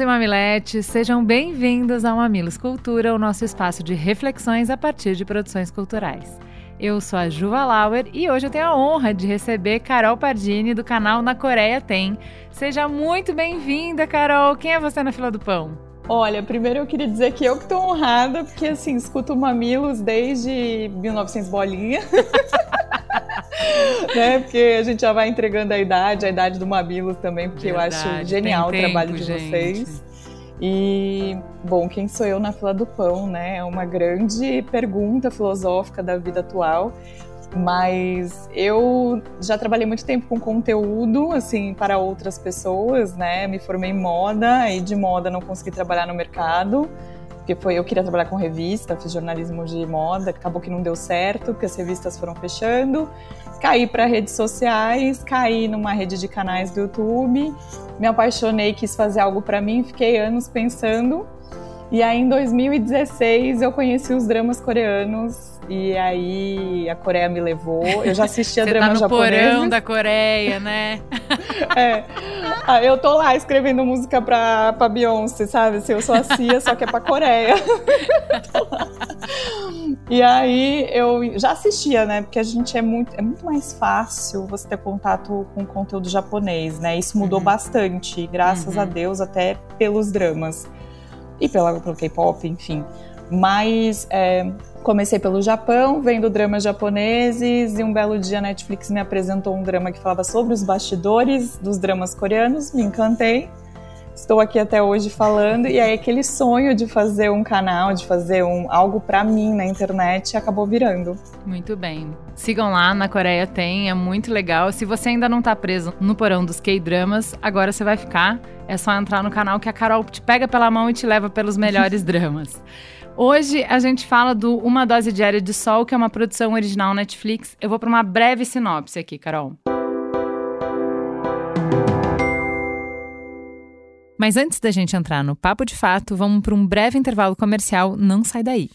e mamiletes, sejam bem-vindos ao Mamilos Cultura, o nosso espaço de reflexões a partir de produções culturais. Eu sou a Juva Lauer e hoje eu tenho a honra de receber Carol Pardini do canal Na Coreia Tem. Seja muito bem-vinda, Carol. Quem é você na fila do pão? Olha, primeiro eu queria dizer que eu que tô honrada, porque assim, escuto Mamilos desde 1900 bolinha. né? Porque a gente já vai entregando a idade, a idade do Mamilos também, porque Verdade, eu acho genial o trabalho de gente. vocês. E, bom, quem sou eu na fila do pão, né? É uma grande pergunta filosófica da vida atual. Mas eu já trabalhei muito tempo com conteúdo, assim, para outras pessoas, né? Me formei em moda e de moda não consegui trabalhar no mercado porque foi eu queria trabalhar com revista, fiz jornalismo de moda, acabou que não deu certo, porque as revistas foram fechando. Caí para redes sociais, caí numa rede de canais do YouTube, me apaixonei, quis fazer algo para mim, fiquei anos pensando. E aí em 2016 eu conheci os dramas coreanos e aí a Coreia me levou. Eu já assistia Você drama tá no japoneses. porão da Coreia, né? é. Ah, eu tô lá escrevendo música pra, pra Beyoncé, sabe? Assim, eu sou a Cia, só que é pra Coreia. e aí eu já assistia, né? Porque a gente é muito, é muito mais fácil você ter contato com conteúdo japonês, né? Isso mudou uhum. bastante, graças uhum. a Deus, até pelos dramas. E pela, pelo K-pop, enfim. Mas é, comecei pelo Japão, vendo dramas japoneses, e um belo dia a Netflix me apresentou um drama que falava sobre os bastidores dos dramas coreanos, me encantei. Estou aqui até hoje falando, e aí aquele sonho de fazer um canal, de fazer um, algo para mim na internet, acabou virando. Muito bem. Sigam lá, na Coreia tem, é muito legal. Se você ainda não tá preso no porão dos K-dramas, agora você vai ficar. É só entrar no canal que a Carol te pega pela mão e te leva pelos melhores dramas. Hoje a gente fala do Uma Dose Diária de Sol, que é uma produção original Netflix. Eu vou para uma breve sinopse aqui, Carol. Mas antes da gente entrar no papo de fato, vamos para um breve intervalo comercial. Não sai daí.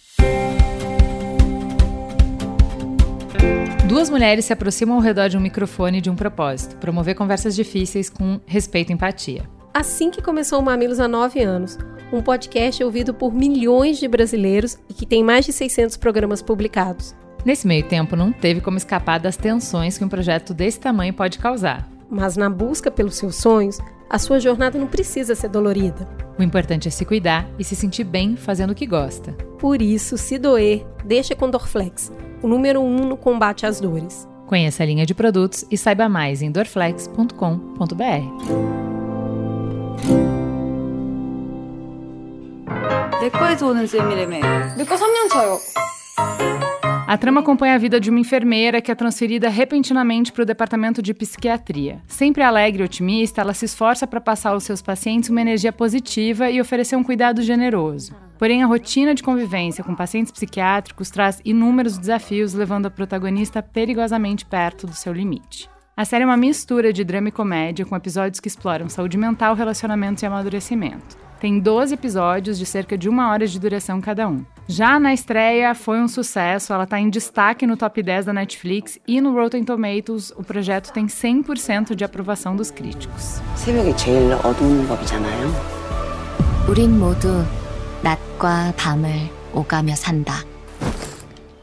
Duas mulheres se aproximam ao redor de um microfone de um propósito: promover conversas difíceis com respeito e empatia. Assim que começou o Mamilos há nove anos, um podcast ouvido por milhões de brasileiros e que tem mais de 600 programas publicados. Nesse meio tempo, não teve como escapar das tensões que um projeto desse tamanho pode causar. Mas na busca pelos seus sonhos, a sua jornada não precisa ser dolorida. O importante é se cuidar e se sentir bem fazendo o que gosta. Por isso, se doer, deixa com Dorflex, o número um no combate às dores. Conheça a linha de produtos e saiba mais em dorflex.com.br. 내과에서 오는 쌤이라며. 내과 3년 차요. A trama acompanha a vida de uma enfermeira que é transferida repentinamente para o departamento de psiquiatria. Sempre alegre e otimista, ela se esforça para passar aos seus pacientes uma energia positiva e oferecer um cuidado generoso. Porém, a rotina de convivência com pacientes psiquiátricos traz inúmeros desafios, levando a protagonista perigosamente perto do seu limite. A série é uma mistura de drama e comédia, com episódios que exploram saúde mental, relacionamentos e amadurecimento. Tem 12 episódios de cerca de uma hora de duração cada um. Já na estreia foi um sucesso, ela está em destaque no top 10 da Netflix e no Rotten Tomatoes o projeto tem 100% de aprovação dos críticos.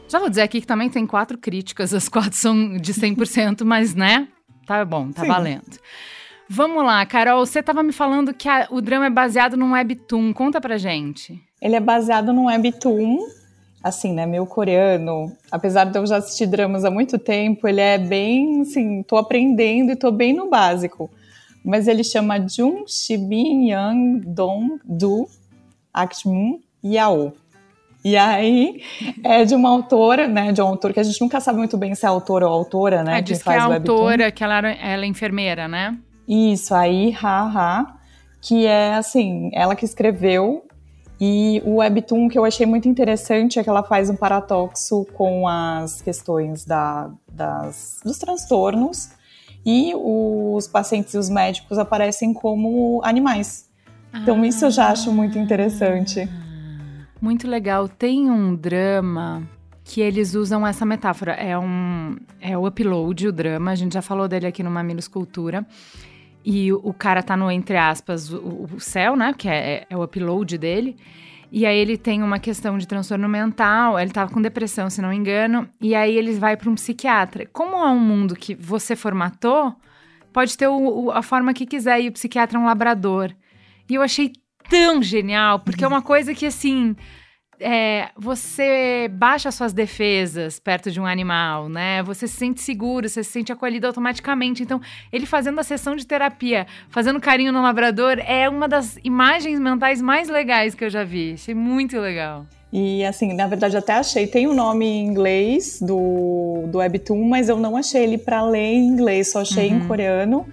Já vou dizer aqui que também tem quatro críticas, as quatro são de 100%, mas né? Tá bom, tá Sim. valendo. Vamos lá, Carol, você estava me falando que a, o drama é baseado num webtoon. Conta pra gente. Ele é baseado num webtoon, assim, né, meu coreano. Apesar de eu já assistir dramas há muito tempo, ele é bem, assim, tô aprendendo e tô bem no básico. Mas ele chama Jung Shibin Yang Dong Du Akmun Yao. E aí é de uma autora, né? De um autor que a gente nunca sabe muito bem se é autor ou autora, né? É, diz que, que é a autora, que ela, ela é enfermeira, né? Isso, aí, haha, que é assim, ela que escreveu E o Webtoon que eu achei muito interessante é que ela faz um paradoxo com as questões da, das, dos transtornos e os pacientes e os médicos aparecem como animais. Então ah, isso eu já acho muito interessante. Muito legal. Tem um drama que eles usam essa metáfora. É um é o upload, o drama. A gente já falou dele aqui no Mamilos Cultura. E o, cara tá no, entre aspas, o, o céu, né? Que é, é, o upload dele. E aí ele tem uma questão de transtorno mental, ele tava com depressão, se não me engano, e aí ele vai para um psiquiatra. Como é um mundo que você formatou, pode ter o, o, a forma que quiser, e o psiquiatra é um labrador. E eu achei tão genial, porque é uma coisa que assim é, você baixa suas defesas perto de um animal, né? Você se sente seguro, você se sente acolhido automaticamente. Então, ele fazendo a sessão de terapia, fazendo carinho no labrador, é uma das imagens mentais mais legais que eu já vi. Achei muito legal. E assim, na verdade, até achei. Tem o um nome em inglês do, do Webtoon, mas eu não achei ele para ler em inglês, só achei uhum. em coreano.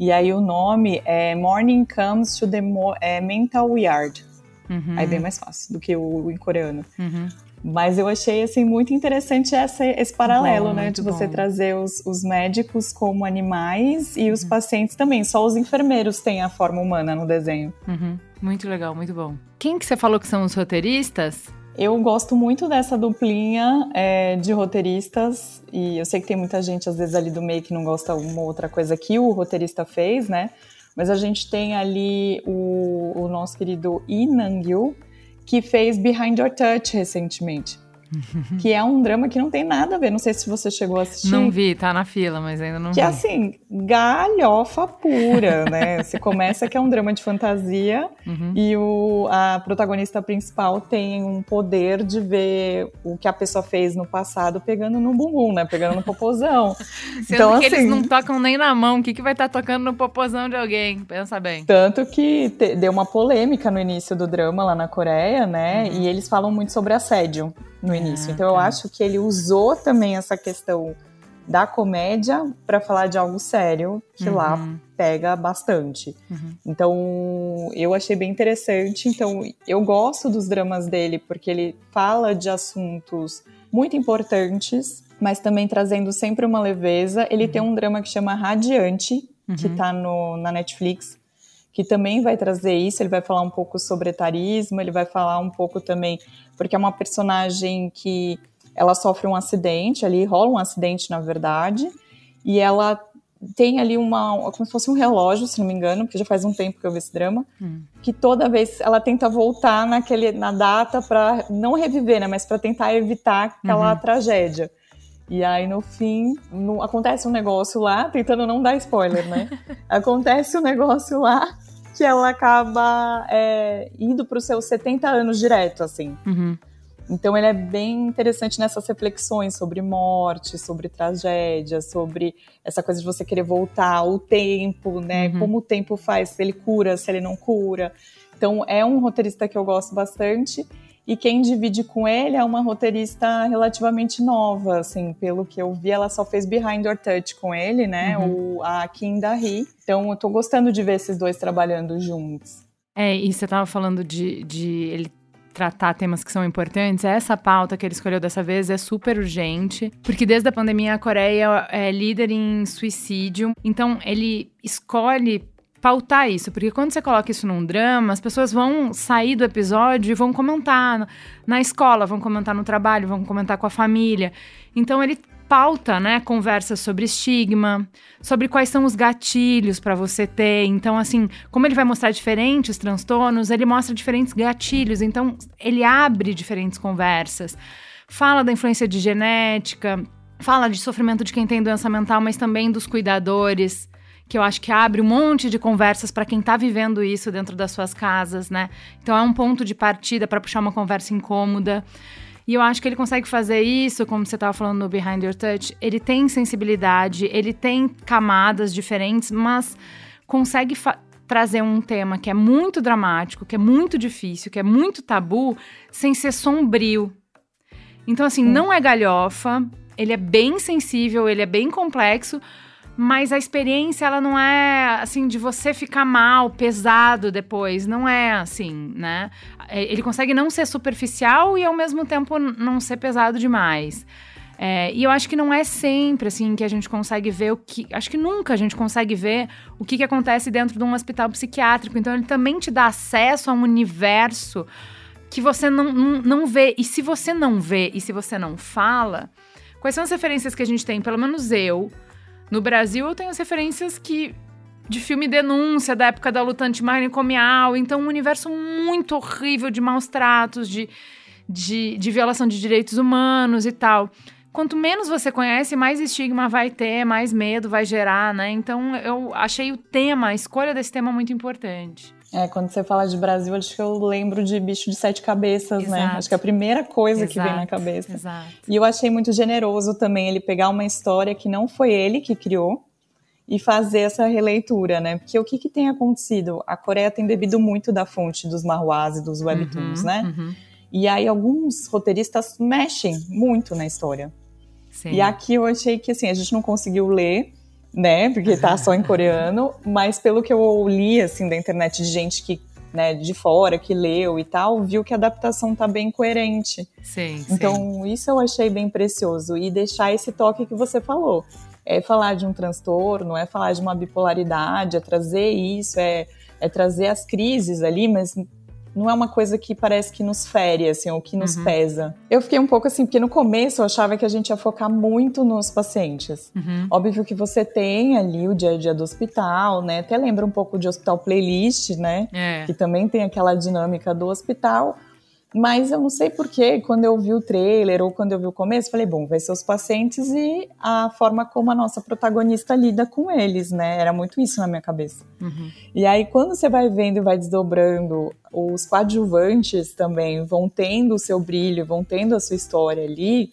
E aí o nome é Morning Comes to the Mo é, Mental Yard. Uhum. Aí é bem mais fácil do que o em coreano. Uhum. Mas eu achei assim muito interessante essa, esse paralelo, bom, né, de você bom. trazer os, os, médicos como animais e os uhum. pacientes também. Só os enfermeiros têm a forma humana no desenho. Uhum. Muito legal, muito bom. Quem que você falou que são os roteiristas? Eu gosto muito dessa duplinha é, de roteiristas e eu sei que tem muita gente às vezes ali do meio que não gosta uma outra coisa que o roteirista fez, né? Mas a gente tem ali o, o nosso querido Lee Nang-yu, que fez Behind Your Touch recentemente. que é um drama que não tem nada a ver. Não sei se você chegou a assistir. Não vi, tá na fila, mas ainda não que vi. Que é assim, galhofa pura, né? Você começa que é um drama de fantasia uhum. e o, a protagonista principal tem um poder de ver o que a pessoa fez no passado pegando no bumbum, né? Pegando no popozão. Sendo então, que assim, eles não tocam nem na mão. O que, que vai estar tá tocando no popozão de alguém? Pensa bem. Tanto que te, deu uma polêmica no início do drama lá na Coreia, né? Uhum. E eles falam muito sobre assédio no início. Ah, então eu tá. acho que ele usou também essa questão da comédia para falar de algo sério que uhum. lá pega bastante. Uhum. Então eu achei bem interessante. Então eu gosto dos dramas dele porque ele fala de assuntos muito importantes, mas também trazendo sempre uma leveza. Ele uhum. tem um drama que chama Radiante, que está uhum. na Netflix, que também vai trazer isso. Ele vai falar um pouco sobre etarismo, ele vai falar um pouco também, porque é uma personagem que ela sofre um acidente ali, rola um acidente na verdade, e ela tem ali uma, como se fosse um relógio, se não me engano, porque já faz um tempo que eu vi esse drama, hum. que toda vez ela tenta voltar naquele, na data para não reviver, né, mas para tentar evitar aquela uhum. tragédia. E aí, no fim, no, acontece um negócio lá, tentando não dar spoiler, né? acontece um negócio lá que ela acaba é, indo para os seus 70 anos direto, assim. Uhum. Então ele é bem interessante nessas reflexões sobre morte, sobre tragédia, sobre essa coisa de você querer voltar, o tempo, né? Uhum. Como o tempo faz, se ele cura, se ele não cura. Então é um roteirista que eu gosto bastante. E quem divide com ele é uma roteirista relativamente nova, assim, pelo que eu vi, ela só fez Behind Your Touch com ele, né? Uhum. O, a Kim Da-hee. Então eu tô gostando de ver esses dois trabalhando juntos. É, e você tava falando de, de ele tratar temas que são importantes, essa pauta que ele escolheu dessa vez é super urgente, porque desde a pandemia a Coreia é líder em suicídio, então ele escolhe pautar isso, porque quando você coloca isso num drama, as pessoas vão sair do episódio e vão comentar na escola, vão comentar no trabalho, vão comentar com a família. Então ele pauta, né, conversas sobre estigma, sobre quais são os gatilhos para você ter. Então, assim, como ele vai mostrar diferentes transtornos, ele mostra diferentes gatilhos. Então, ele abre diferentes conversas. Fala da influência de genética, fala de sofrimento de quem tem doença mental, mas também dos cuidadores que eu acho que abre um monte de conversas para quem está vivendo isso dentro das suas casas, né? Então é um ponto de partida para puxar uma conversa incômoda. E eu acho que ele consegue fazer isso, como você estava falando no Behind Your Touch. Ele tem sensibilidade, ele tem camadas diferentes, mas consegue trazer um tema que é muito dramático, que é muito difícil, que é muito tabu, sem ser sombrio. Então, assim, não é galhofa, ele é bem sensível, ele é bem complexo, mas a experiência ela não é assim de você ficar mal, pesado depois, não é assim, né? É, ele consegue não ser superficial e ao mesmo tempo não ser pesado demais. É, e eu acho que não é sempre assim que a gente consegue ver o que. Acho que nunca a gente consegue ver o que, que acontece dentro de um hospital psiquiátrico. Então ele também te dá acesso a um universo que você não, não, não vê. E se você não vê e se você não fala, quais são as referências que a gente tem? Pelo menos eu no Brasil, eu tenho as referências que de filme denúncia da época da luta antimanicomial, então um universo muito horrível de maus tratos, de, de, de violação de direitos humanos e tal. Quanto menos você conhece, mais estigma vai ter, mais medo vai gerar, né? Então eu achei o tema, a escolha desse tema muito importante. É, quando você fala de Brasil, acho que eu lembro de bicho de sete cabeças, né? Exato. né? Acho que é a primeira coisa Exato. que vem na cabeça. Exato. E eu achei muito generoso também ele pegar uma história que não foi ele que criou e fazer essa releitura, né? Porque o que, que tem acontecido? A Coreia tem bebido muito da fonte dos marhuás e dos webtoons, uhum, né? Uhum. E aí alguns roteiristas mexem muito na história. Sim. E aqui eu achei que assim, a gente não conseguiu ler né? Porque tá só em coreano, mas pelo que eu li assim da internet de gente que né, de fora que leu e tal, viu que a adaptação tá bem coerente. Sim. Então, sim. isso eu achei bem precioso e deixar esse toque que você falou. É falar de um transtorno, é falar de uma bipolaridade, é trazer isso, é, é trazer as crises ali, mas não é uma coisa que parece que nos fere, assim, ou que nos uhum. pesa. Eu fiquei um pouco assim, porque no começo eu achava que a gente ia focar muito nos pacientes. Uhum. Óbvio que você tem ali o dia a dia do hospital, né? Até lembra um pouco de hospital playlist, né? É. Que também tem aquela dinâmica do hospital. Mas eu não sei porquê, quando eu vi o trailer ou quando eu vi o começo, falei, bom, vai ser os pacientes e a forma como a nossa protagonista lida com eles, né? Era muito isso na minha cabeça. Uhum. E aí, quando você vai vendo e vai desdobrando, os coadjuvantes também vão tendo o seu brilho, vão tendo a sua história ali,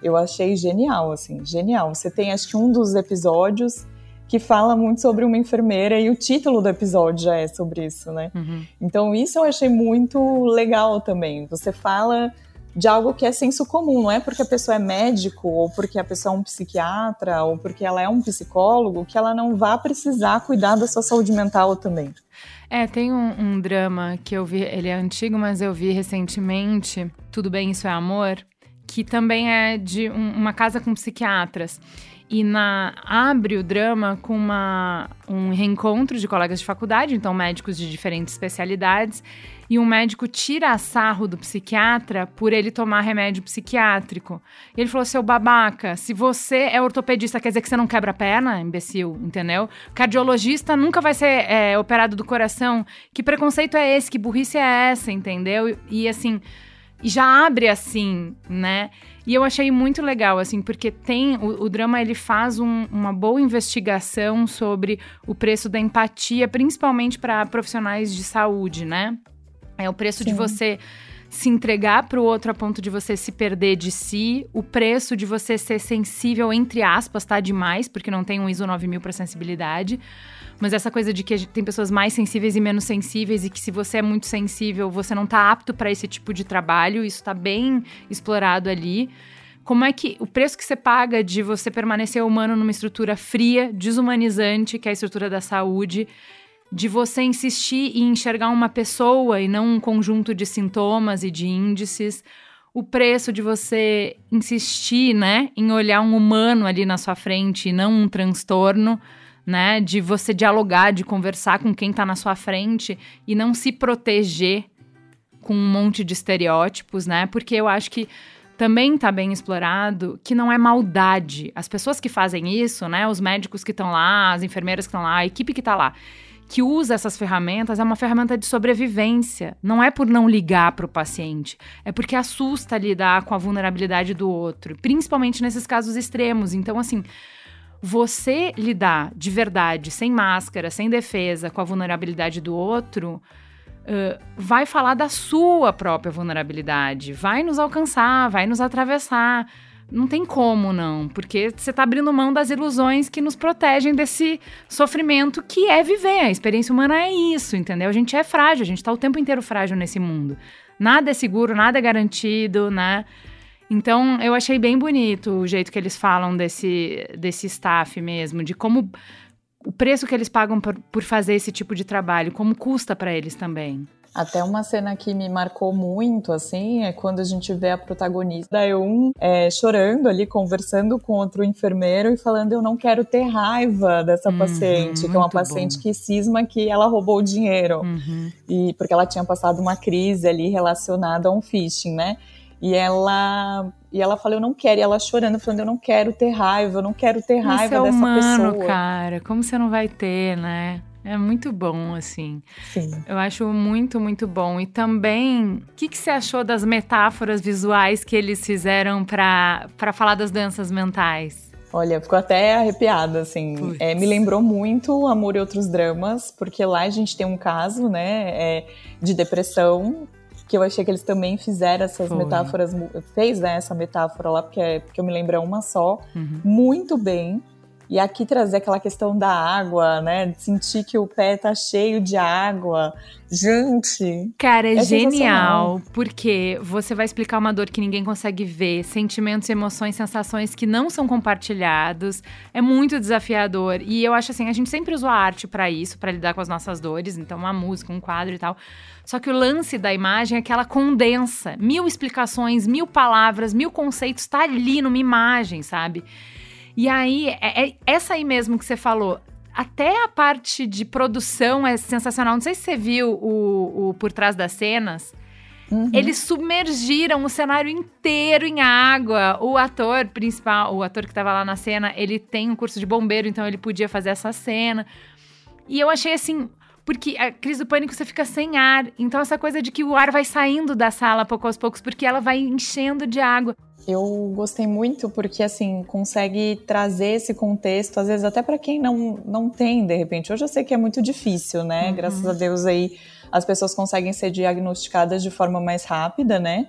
eu achei genial, assim, genial. Você tem, acho que um dos episódios que fala muito sobre uma enfermeira e o título do episódio já é sobre isso, né? Uhum. Então isso eu achei muito legal também. Você fala de algo que é senso comum, não é porque a pessoa é médico ou porque a pessoa é um psiquiatra ou porque ela é um psicólogo que ela não vá precisar cuidar da sua saúde mental também. É, tem um, um drama que eu vi, ele é antigo, mas eu vi recentemente, Tudo Bem, Isso é Amor, que também é de um, uma casa com psiquiatras e na abre o drama com uma, um reencontro de colegas de faculdade, então médicos de diferentes especialidades, e um médico tira sarro do psiquiatra por ele tomar remédio psiquiátrico. E ele falou: seu babaca, se você é ortopedista, quer dizer que você não quebra a perna, imbecil, entendeu? Cardiologista nunca vai ser é, operado do coração. Que preconceito é esse? Que burrice é essa, entendeu? E, e assim, já abre assim, né? E eu achei muito legal, assim, porque tem. O, o drama ele faz um, uma boa investigação sobre o preço da empatia, principalmente para profissionais de saúde, né? É o preço Sim. de você se entregar para o outro a ponto de você se perder de si, o preço de você ser sensível, entre aspas, tá demais, porque não tem um ISO 9000 para sensibilidade. Mas essa coisa de que tem pessoas mais sensíveis e menos sensíveis e que se você é muito sensível, você não está apto para esse tipo de trabalho, isso está bem explorado ali. Como é que o preço que você paga de você permanecer humano numa estrutura fria, desumanizante, que é a estrutura da saúde, de você insistir em enxergar uma pessoa e não um conjunto de sintomas e de índices, o preço de você insistir, né, em olhar um humano ali na sua frente e não um transtorno né? De você dialogar, de conversar com quem está na sua frente e não se proteger com um monte de estereótipos, né? Porque eu acho que também está bem explorado que não é maldade. As pessoas que fazem isso, né? Os médicos que estão lá, as enfermeiras que estão lá, a equipe que está lá, que usa essas ferramentas é uma ferramenta de sobrevivência. Não é por não ligar para o paciente, é porque assusta lidar com a vulnerabilidade do outro, principalmente nesses casos extremos. Então, assim, você lidar de verdade, sem máscara, sem defesa, com a vulnerabilidade do outro, uh, vai falar da sua própria vulnerabilidade, vai nos alcançar, vai nos atravessar. Não tem como, não, porque você está abrindo mão das ilusões que nos protegem desse sofrimento que é viver. A experiência humana é isso, entendeu? A gente é frágil, a gente está o tempo inteiro frágil nesse mundo. Nada é seguro, nada é garantido, né? Então, eu achei bem bonito o jeito que eles falam desse, desse staff mesmo, de como o preço que eles pagam por, por fazer esse tipo de trabalho, como custa para eles também. Até uma cena que me marcou muito, assim, é quando a gente vê a protagonista da Eun é, chorando ali, conversando com outro enfermeiro e falando: Eu não quero ter raiva dessa uhum, paciente, que é uma paciente bom. que cisma que ela roubou o dinheiro. Uhum. E porque ela tinha passado uma crise ali relacionada a um phishing, né? E ela e ela fala, eu não quero. E ela chorando, falando, eu não quero ter raiva, eu não quero ter raiva Isso é dessa humano, pessoa. cara. Como você não vai ter, né? É muito bom, assim. Sim. Eu acho muito, muito bom. E também, o que, que você achou das metáforas visuais que eles fizeram para falar das doenças mentais? Olha, ficou até arrepiada, assim. É, me lembrou muito Amor e Outros Dramas, porque lá a gente tem um caso, né, é, de depressão que eu achei que eles também fizeram essas Foi. metáforas, fez né, essa metáfora lá, porque, é, porque eu me lembro é uma só, uhum. muito bem. E aqui trazer aquela questão da água, né? Sentir que o pé tá cheio de água. Gente. Cara, é, é genial. Porque você vai explicar uma dor que ninguém consegue ver, sentimentos, emoções, sensações que não são compartilhados. É muito desafiador. E eu acho assim, a gente sempre usa a arte para isso, para lidar com as nossas dores. Então, uma música, um quadro e tal. Só que o lance da imagem é que ela condensa mil explicações, mil palavras, mil conceitos, tá ali numa imagem, sabe? E aí, é, é essa aí mesmo que você falou. Até a parte de produção é sensacional. Não sei se você viu o, o Por Trás das Cenas. Uhum. Eles submergiram o cenário inteiro em água. O ator principal, o ator que estava lá na cena, ele tem um curso de bombeiro, então ele podia fazer essa cena. E eu achei assim, porque a crise do pânico você fica sem ar. Então, essa coisa de que o ar vai saindo da sala pouco aos poucos, porque ela vai enchendo de água. Eu gostei muito porque, assim, consegue trazer esse contexto, às vezes até para quem não, não tem, de repente. Hoje eu sei que é muito difícil, né? Uhum. Graças a Deus aí as pessoas conseguem ser diagnosticadas de forma mais rápida, né?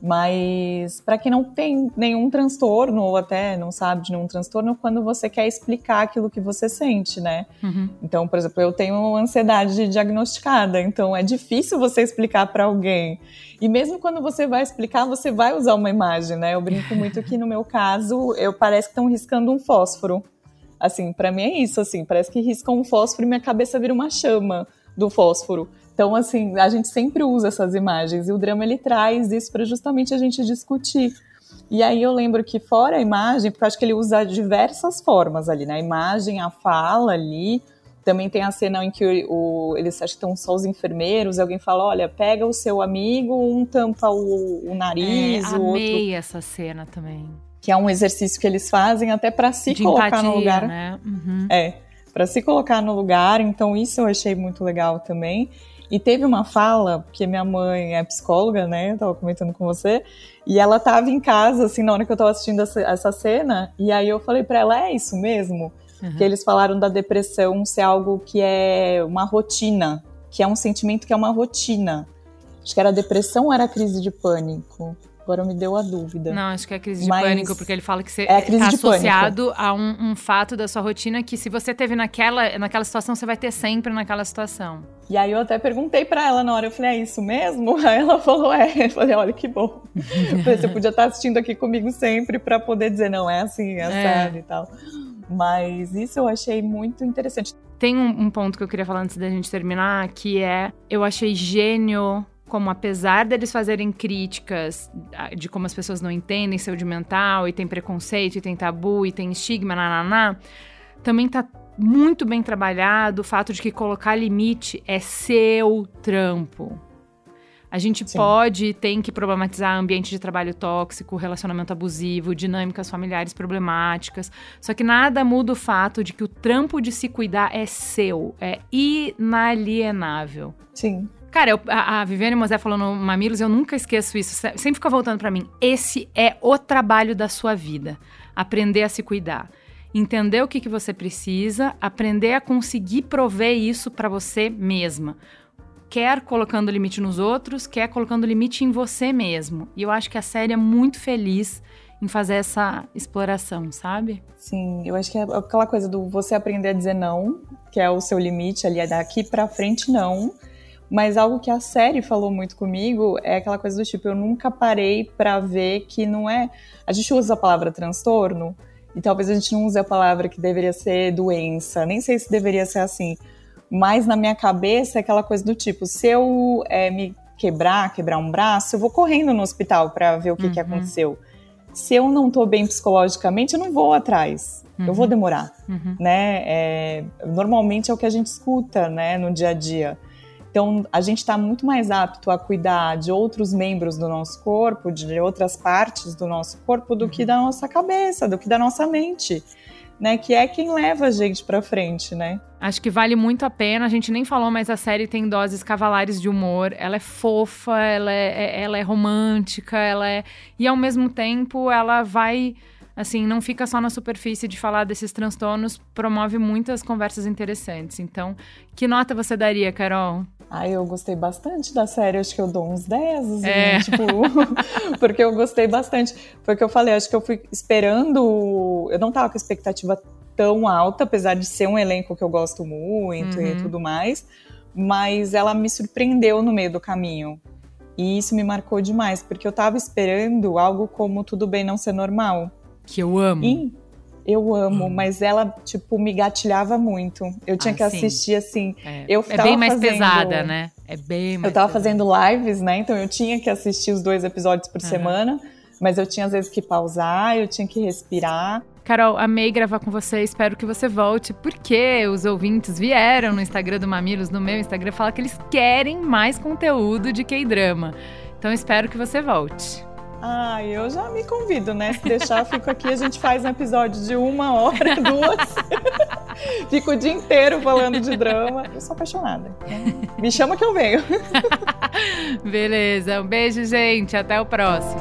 Mas para quem não tem nenhum transtorno, ou até não sabe de nenhum transtorno, quando você quer explicar aquilo que você sente, né? Uhum. Então, por exemplo, eu tenho ansiedade diagnosticada, então é difícil você explicar para alguém. E mesmo quando você vai explicar, você vai usar uma imagem, né? Eu brinco muito que no meu caso, eu parece que estão riscando um fósforo. Assim, para mim é isso, assim, parece que riscam um fósforo e minha cabeça vira uma chama do fósforo. Então, assim, a gente sempre usa essas imagens e o drama ele traz isso para justamente a gente discutir. E aí eu lembro que fora a imagem, porque eu acho que ele usa diversas formas ali, né? A imagem, a fala ali, também tem a cena em que o, eles acham que estão só os enfermeiros, e alguém fala: olha, pega o seu amigo, um tampa o, o nariz, é, o outro. Amei essa cena também. Que é um exercício que eles fazem até para se De colocar empatia, no lugar. Né? Uhum. É, para se colocar no lugar. Então, isso eu achei muito legal também. E teve uma fala, porque minha mãe é psicóloga, né? Eu tava comentando com você. E ela tava em casa, assim, na hora que eu tava assistindo essa cena. E aí eu falei para ela: é isso mesmo? Uhum. Que eles falaram da depressão ser algo que é uma rotina, que é um sentimento que é uma rotina. Acho que era depressão ou era crise de pânico? Agora me deu a dúvida. Não, acho que é crise de Mas pânico, porque ele fala que você é tá associado pânico. a um, um, fato da sua rotina que se você teve naquela, naquela situação, você vai ter sempre naquela situação. E aí eu até perguntei para ela na hora, eu falei, é isso mesmo? Aí ela falou, é. Eu falei, olha que bom. você podia estar assistindo aqui comigo sempre para poder dizer, não, é assim, é, é. Assim, e tal. Mas isso eu achei muito interessante. Tem um, um ponto que eu queria falar antes da gente terminar, que é, eu achei gênio como apesar deles fazerem críticas de como as pessoas não entendem saúde mental e tem preconceito e tem tabu e tem estigma, nananá, também tá muito bem trabalhado o fato de que colocar limite é seu trampo. A gente Sim. pode e tem que problematizar ambiente de trabalho tóxico, relacionamento abusivo, dinâmicas familiares problemáticas. Só que nada muda o fato de que o trampo de se cuidar é seu, é inalienável. Sim. Cara, eu, a, a Viviane Mosé falou no Mamilos, eu nunca esqueço isso. Sempre fica voltando para mim. Esse é o trabalho da sua vida. Aprender a se cuidar. Entender o que, que você precisa, aprender a conseguir prover isso para você mesma. Quer colocando limite nos outros, quer colocando limite em você mesmo. E eu acho que a série é muito feliz em fazer essa exploração, sabe? Sim, eu acho que é aquela coisa do você aprender a dizer não, que é o seu limite ali, é daqui para frente não Mas algo que a série falou muito comigo é aquela coisa do tipo, eu nunca parei para ver que não é. A gente usa a palavra transtorno, e talvez a gente não use a palavra que deveria ser doença, nem sei se deveria ser assim. Mas na minha cabeça é aquela coisa do tipo, se eu é, me quebrar, quebrar um braço, eu vou correndo no hospital para ver o que, uhum. que aconteceu. Se eu não tô bem psicologicamente, eu não vou atrás. Uhum. Eu vou uhum. demorar, uhum. né? É, normalmente é o que a gente escuta, né, no dia a dia. Então, a gente está muito mais apto a cuidar de outros membros do nosso corpo, de outras partes do nosso corpo, do que uhum. da nossa cabeça, do que da nossa mente. Né, que é quem leva a gente para frente, né? Acho que vale muito a pena. A gente nem falou, mas a série tem doses cavalares de humor. Ela é fofa, ela é, é ela é romântica, ela é e ao mesmo tempo ela vai assim, não fica só na superfície de falar desses transtornos, promove muitas conversas interessantes. Então, que nota você daria, Carol? Ah, eu gostei bastante da série, acho que eu dou uns 10, assim, é. tipo, porque eu gostei bastante. Foi o que eu falei, acho que eu fui esperando, eu não tava com expectativa tão alta, apesar de ser um elenco que eu gosto muito uhum. e tudo mais, mas ela me surpreendeu no meio do caminho. E isso me marcou demais, porque eu tava esperando algo como Tudo Bem Não Ser Normal. Que eu amo. E eu amo, hum. mas ela, tipo, me gatilhava muito. Eu tinha ah, que assistir, assim. É, eu é bem mais fazendo... pesada, né? É bem mais Eu tava pesada. fazendo lives, né? Então eu tinha que assistir os dois episódios por uhum. semana, mas eu tinha às vezes que pausar, eu tinha que respirar. Carol, amei gravar com você, espero que você volte, porque os ouvintes vieram no Instagram do Mamilos, no meu Instagram, falar que eles querem mais conteúdo de K-drama. Então espero que você volte. Ah, eu já me convido, né? Se deixar, eu fico aqui, a gente faz um episódio de uma hora, duas. fico o dia inteiro falando de drama. Eu sou apaixonada. Me chama que eu venho. Beleza. Um beijo, gente. Até o próximo.